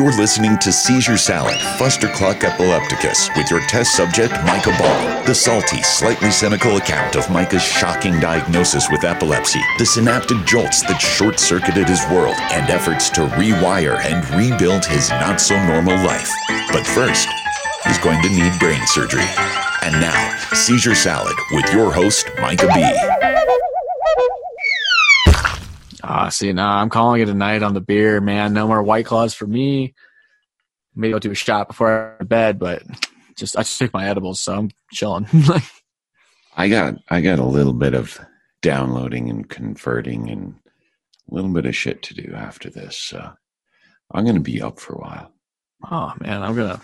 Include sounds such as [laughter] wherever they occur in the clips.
You're listening to Seizure Salad, Fustercluck Epilepticus, with your test subject, Micah Ball. The salty, slightly cynical account of Micah's shocking diagnosis with epilepsy, the synaptic jolts that short circuited his world, and efforts to rewire and rebuild his not so normal life. But first, he's going to need brain surgery. And now, Seizure Salad with your host, Micah B. Ah, see, now I'm calling it a night on the beer, man. No more white claws for me. Maybe I'll do a shot before I go to bed, but just I just took my edibles, so I'm chilling. [laughs] I got I got a little bit of downloading and converting and a little bit of shit to do after this. So I'm gonna be up for a while. oh man, I'm gonna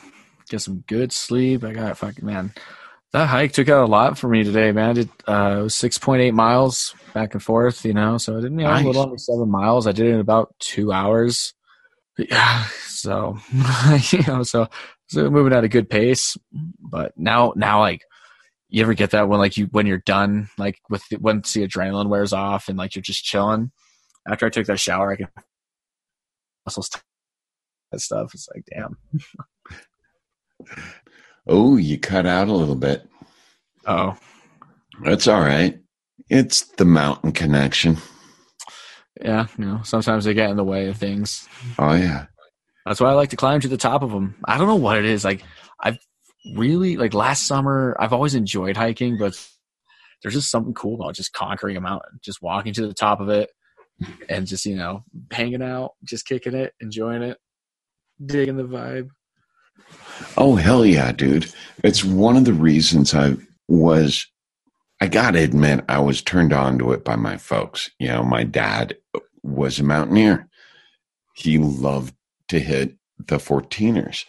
get some good sleep. I got fucking man. That hike took out a lot for me today, man. I did uh, it was six point eight miles back and forth, you know. So I did you know, Nice. a little under seven miles. I did it in about two hours. But yeah, so [laughs] you know, so so moving at a good pace. But now, now like you ever get that when like you when you're done, like with the, once the adrenaline wears off and like you're just chilling. After I took that shower, I can muscles that stuff. It's like damn. [laughs] Oh, you cut out a little bit. Oh, That's all right. It's the mountain connection. yeah. You know, sometimes they get in the way of things. Oh yeah. That's why I like to climb to the top of them. I don't know what it is. Like I've really like last summer. I've always enjoyed hiking, but there's just something cool about just conquering a mountain, just walking to the top of it, and just you know hanging out, just kicking it, enjoying it, digging the vibe. Oh hell yeah, dude. It's one of the reasons I was I gotta admit I was turned on to it by my folks. You know, my dad was a mountaineer. He loved to hit the 14ers.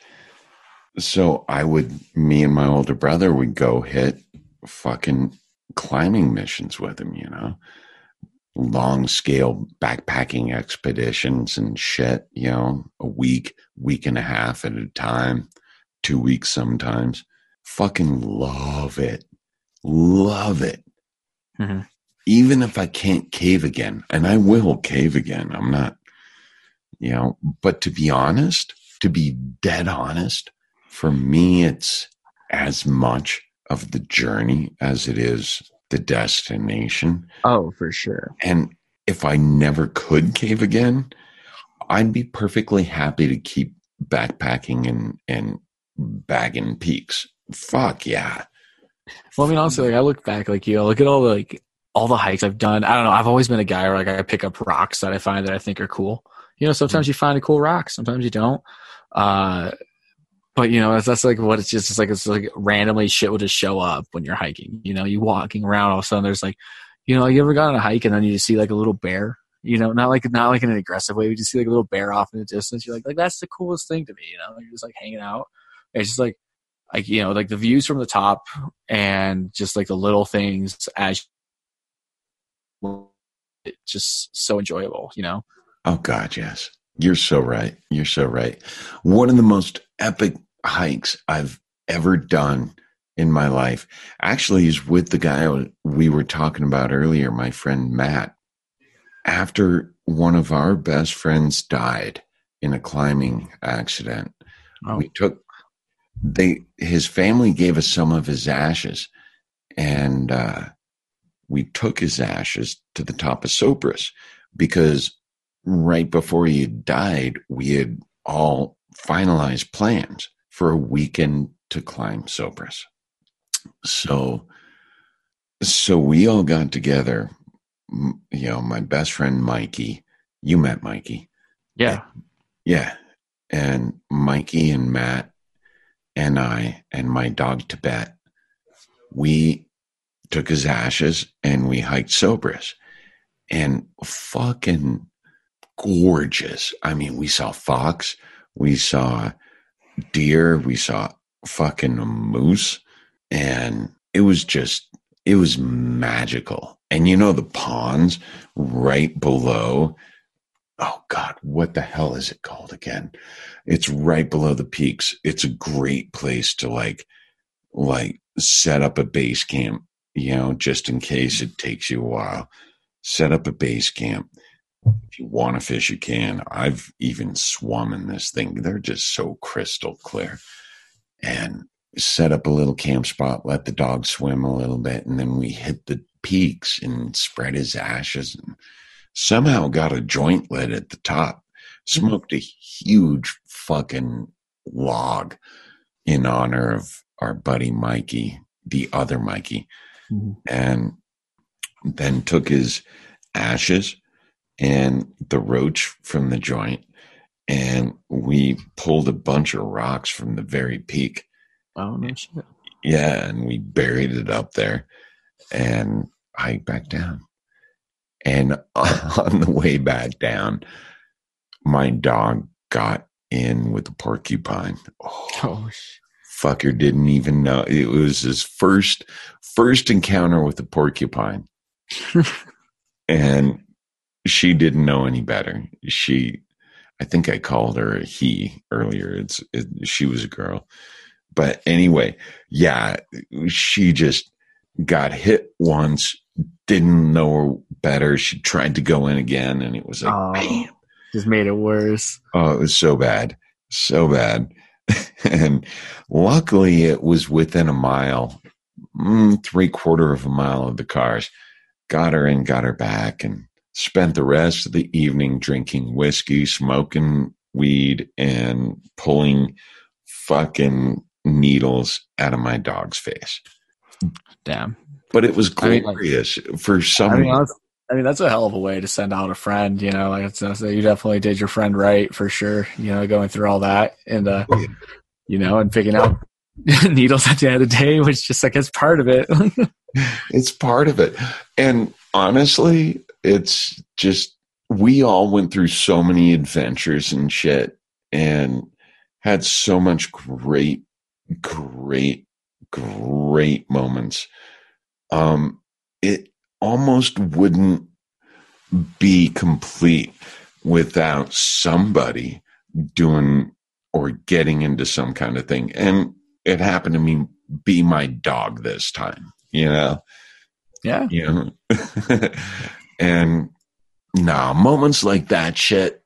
So I would me and my older brother would go hit fucking climbing missions with him, you know. Long scale backpacking expeditions and shit, you know, a week, week and a half at a time, two weeks sometimes. Fucking love it. Love it. Mhm. Even if I can't cave again, and I will cave again, I'm not, you know, but to be honest, to be dead honest, for me, it's as much of the journey as it is the destination. Oh, for sure. And if I never could cave again, I'd be perfectly happy to keep backpacking and, and bagging peaks. Fuck yeah. Well, I mean, honestly, like I look back, like you know, look at all the like all the hikes I've done. I don't know. I've always been a guy where like I pick up rocks that I find that I think are cool. You know, sometimes you find a cool rock, sometimes you don't. Uh, but you know, that's, that's like what it's just. It's like it's like randomly shit will just show up when you're hiking. You know, you walking around, all of a sudden there's like, you know, you ever gone on a hike and then you just see like a little bear. You know, not like not like in an aggressive way. You just see like a little bear off in the distance. You're like, like that's the coolest thing to me. You know, you're just like hanging out. It's just like like you know like the views from the top and just like the little things as it's just so enjoyable you know Oh God, yes. You're so right. You're so right. One of the most epic hikes I've ever done in my life actually is with the guy we were talking about earlier, my friend Matt. After one of our best friends died in a climbing accident, oh, we took they his family gave us some of his ashes and uh we took his ashes to the top of Sopris because right before he died we had all finalized plans for a weekend to climb Sopris so so we all got together you know my best friend Mikey you met Mikey. Yeah. Yeah. And Mikey and Matt and I and my dog Tibet, we took his ashes and we hiked Sopris. And fucking gorgeous. I mean, we saw fox, we saw deer, we saw fucking moose, and it was just it was magical. And you know the ponds right below oh god what the hell is it called again it's right below the peaks it's a great place to like like set up a base camp you know just in case it takes you a while set up a base camp if you want to fish, you can. I've even swum in this thing. They're just so crystal clear. And set up a little camp spot, let the dog swim a little bit, and then we hit the peaks and spread his ashes and somehow got a joint lit at the top. Smoked a huge fucking log in honor of our buddy Mikey, the other Mikey, Mm-hmm. and then took his ashes and the roach from the joint and we pulled a bunch of rocks from the very peak Oh no shit. yeah and we buried it up there and hiked back down and [laughs] on the way back down my dog got in with a porcupine. Oh, Oh fucker didn't even know. It was his first first encounter with a porcupine. [laughs] And she didn't know any better. She i think i called her a he earlier. It's it, she was a girl. But anyway yeah she just got hit once didn't know better she tried to go in again and it was like Oh. bam just made it worse. Oh, it was so bad. So bad. [laughs] and luckily it was within a mile, mm, three quarter of a mile of the cars. Got her and got her back and spent the rest of the evening drinking whiskey, smoking weed, and pulling fucking needles out of my dog's face. Damn. But it was I mean, like- glorious for some I mean, that's, I mean, that's a hell of a way to send out a friend. You know, like it's, it's, you definitely did your friend right for sure. You know, going through all that and uh, Oh, yeah. you know, and picking out [laughs] needles at the end of the day, which just like it's part of it. [laughs] it's part of it. And honestly, it's just we all went through so many adventures and shit and had so much great, great, great moments. Um, it almost wouldn't be complete without somebody doing or getting into some kind of thing. And it happened to me be my dog this time, you know? yeah. you know [laughs] and no moments like that shit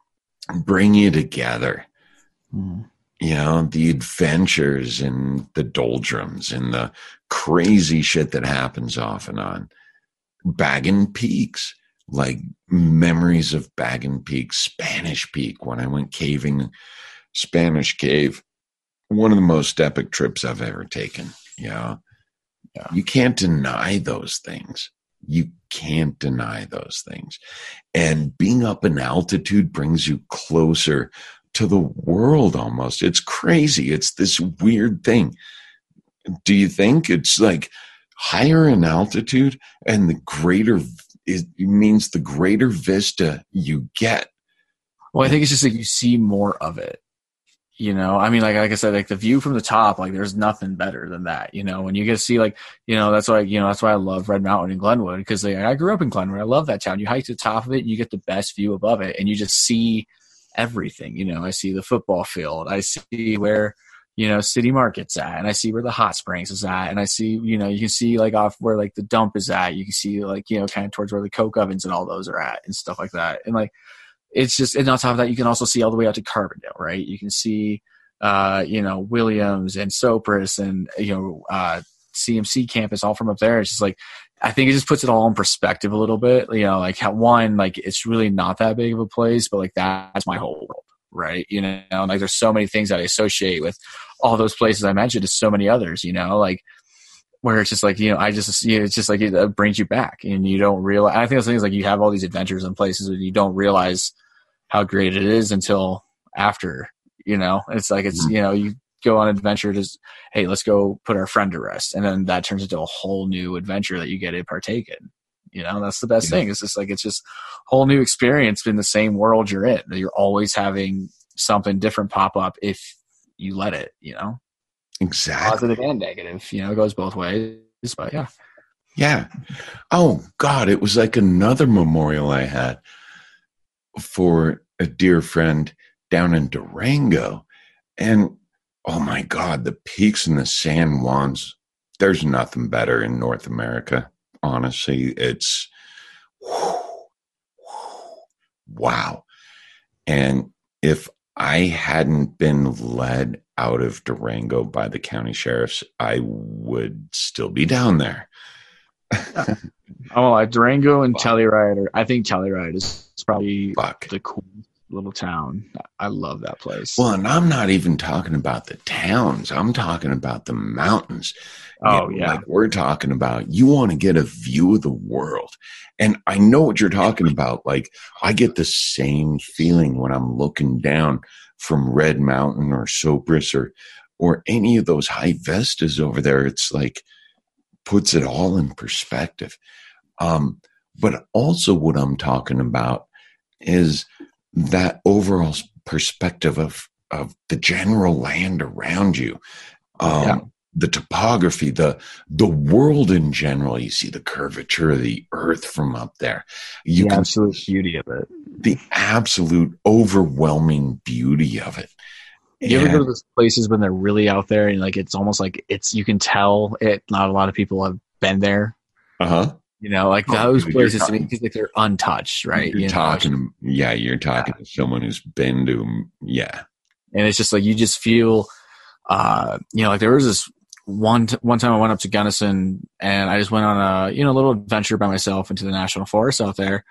bring you together Mm. You know the adventures and the doldrums and the crazy shit that happens off and on. Bagging peaks like memories of bagging peak spanish peak when i went caving spanish cave one of the most epic trips i've ever taken you know? Yeah. you can't deny those things. You can't deny those things. And being up in altitude brings you closer to the world almost it's crazy it's this weird thing do you think it's like higher in altitude and the greater it means the greater vista you get Well, I think it's just like you see more of it. You know, I mean, like like I said, like the view from the top, like there's nothing better than that. You know, when you get to see like, you know, that's why you know that's why I love Red Mountain and Glenwood because like, I grew up in Glenwood. I love that town. You hike to the top of it, and you get the best view above it, and you just see everything. You know, I see the football field. I see where you know City Market's at, and I see where the hot springs is at, and I see you know you can see like off where like the dump is at. You can see like you know kind of towards where the coke ovens and all those are at and stuff like that, and like it's just and on top of that you can also see all the way out to carbondale right you can see uh you know williams and sopris and you know uh cmc campus all from up there it's just like i think it just puts it all in perspective a little bit you know like how one like it's really not that big of a place but like that's my whole world right you know and like there's so many things that i associate with all those places i mentioned to so many others you know like where it's just like you know i just you know, it's just like it uh, brings you back and you don't realize i think the thing is like you have all these adventures and places and you don't realize how great it is until after you know it's like it's Mhm. you know you go on adventure just hey let's go put our friend to rest. And then that turns into a whole new adventure that you get to partake in. You know that's the best Yeah. thing. It's just like it's just whole new experience in the same world you're in you're always having something different pop up if you let it you know? Exactly. Positive and negative. You know it goes both ways but yeah. Yeah. Oh God, it was like another memorial I had for a dear friend down in Durango. And oh my God, the peaks and the San Juans, there's nothing better in North America. Honestly, it's wow. And if I hadn't been led out of Durango by the county sheriffs, I would still be down there. [laughs] oh, like Durango and Telluride, or I think Telluride is probably Fuck. the coolest little town. I love that place. Well, and I'm not even talking about the towns. I'm talking about the mountains. Oh, you know, yeah. Like we're talking about, you want to get a view of the world. And I know what you're talking about. Like, I get the same feeling when I'm looking down from Red Mountain or Sopris or, or any of those high vistas over there. It's like, puts it all in perspective. Um, but also, what I'm talking about is that overall perspective of of the general land around you. Um, yeah. The topography, the the world in general. You see the curvature of the earth from up there. You the can absolute beauty of it. The absolute overwhelming beauty of it. You ever go to those places when they're really out there and like it's almost like it's you can tell it. Not a lot of people have been there. Uh huh. You know, like oh, those places to me, like they're untouched, right? You're you talking, know? yeah, you're talking yeah. to someone who's been to, yeah. And it's just like you just feel, uh, you know, like there was this one t- one time I went up to Gunnison and I just went on a you know little adventure by myself into the national forest out there,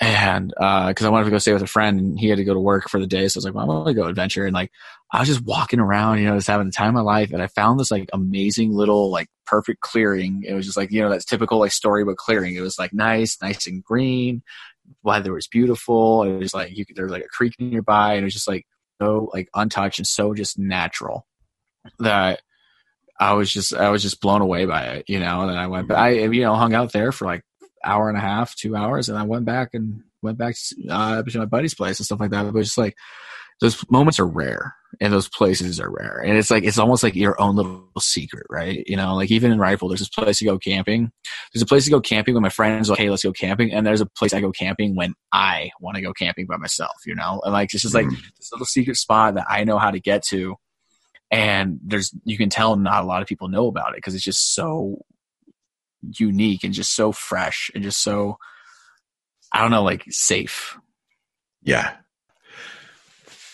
and because uh, I wanted to go stay with a friend and he had to go to work for the day, so I was like, well, I'm gonna go adventure. And like I was just walking around, you know, just having the time of my life, and I found this like amazing little like perfect clearing. It was just like you know that's typical like storybook clearing. It was like nice, nice and green. Weather was beautiful. It was like you could, there was like a creek nearby, and it was just like so like untouched and so just natural that I was just I was just blown away by it, you know. And then I went, but I you know hung out there for like hour and a half, two hours, and I went back and went back to, uh, to my buddy's place and stuff like that. But just like those moments are rare, and those places are rare, and it's like it's almost like your own little secret, right? You know, like even in Rifle, there's this place to go camping. There's a place to go camping when my friends like, hey, let's go camping, and there's a place I go camping when I want to go camping by myself. You know, and like it's just like mm-hmm. this little secret spot that I know how to get to. And there's, you can tell not a lot of people know about it because it's just so unique and just so fresh and just so I don't know, like safe. Yeah.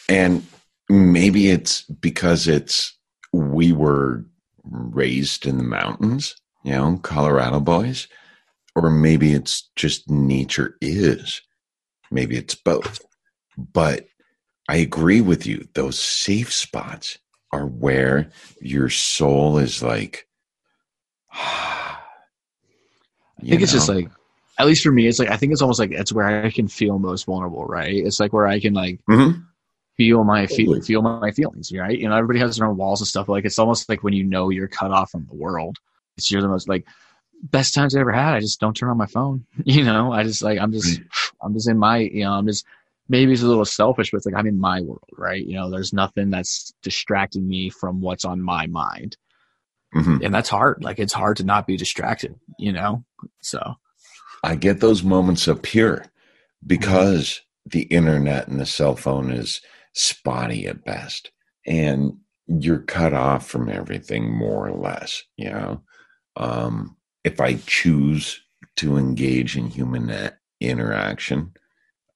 And maybe it's because it's we were raised in the mountains, you know, Colorado boys, or maybe it's just nature is. Maybe it's both. But I agree with you. Those safe spots are where your soul is like, [sighs] ah, I think know? it's just like, at least for me, it's like I think it's almost like it's where I can feel most vulnerable, right? It's like where I can like mm-hmm. feel my feel, feel my feelings, right? You know, everybody has their own walls and stuff. Like it's almost like when you know you're cut off from the world. It's you're the most like best times I ever had. I just don't turn on my phone. [laughs] You know, I just like I'm just I'm just in my you know I'm just maybe it's a little selfish, but it's like I'm in my world, right? You know, there's nothing that's distracting me from what's on my mind. Mm-hmm. And that's hard. Like it's hard to not be distracted, you know? So I get those moments up here because mm-hmm. the internet and the cell phone is spotty at best. And you're cut off from everything more or less, you know? Um, if I choose to engage in human interaction,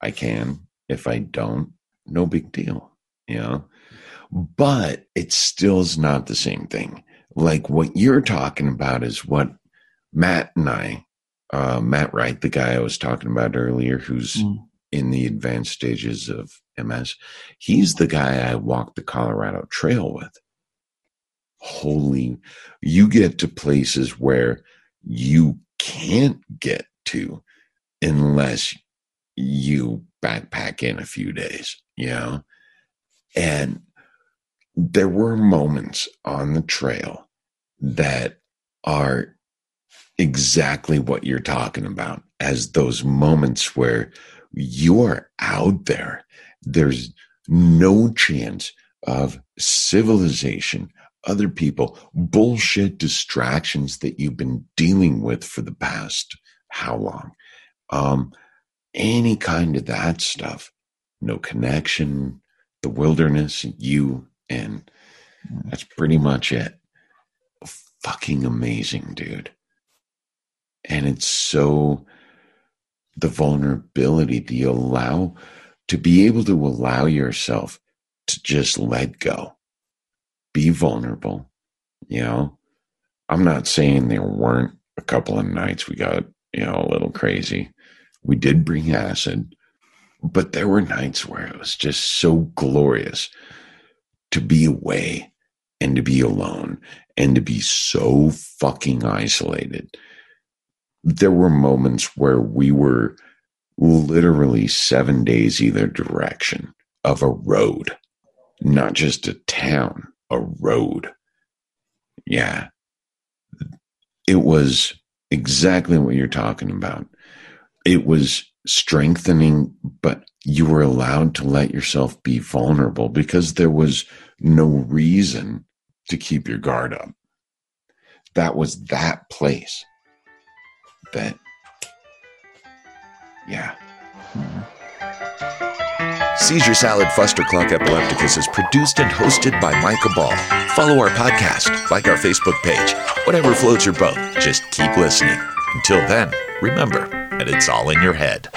I can. If I don't, no big deal, you know? But it still is not the same thing like what you're talking about is what Matt and I, uh, Matt Wright, the guy I was talking about earlier, who's mm. in the advanced stages of MS, he's the guy I walked the Colorado Trail with. Holy, you get to places where you can't get to unless you backpack in a few days, you know? And there were moments on the trail that are exactly what you're talking about as those moments where you're out there. There's no chance of civilization, other people, bullshit distractions that you've been dealing with for the past how long? Um, any kind of that stuff. No connection, the wilderness, you and mm. that's pretty much it. Fucking amazing, dude. And it's so the vulnerability, the allow to be able to allow yourself to just let go, be vulnerable. You know, I'm not saying there weren't a couple of nights we got, you know, a little crazy. We did bring acid, but there were nights where it was just so glorious to be away and to be alone and to be so fucking isolated. There were moments where we were literally seven days either direction of a road, not just a town, a road. Yeah. It was exactly what you're talking about. It was strengthening, but you were allowed to let yourself be vulnerable because there was no reason to keep your guard up. That was that place that, yeah. Mm-hmm. Seizure Salad Fustercluck Epilepticus is produced and hosted by Micah Ball. Follow our podcast, like our Facebook page, whatever floats your boat. Just keep listening. Until then, remember that it's all in your head.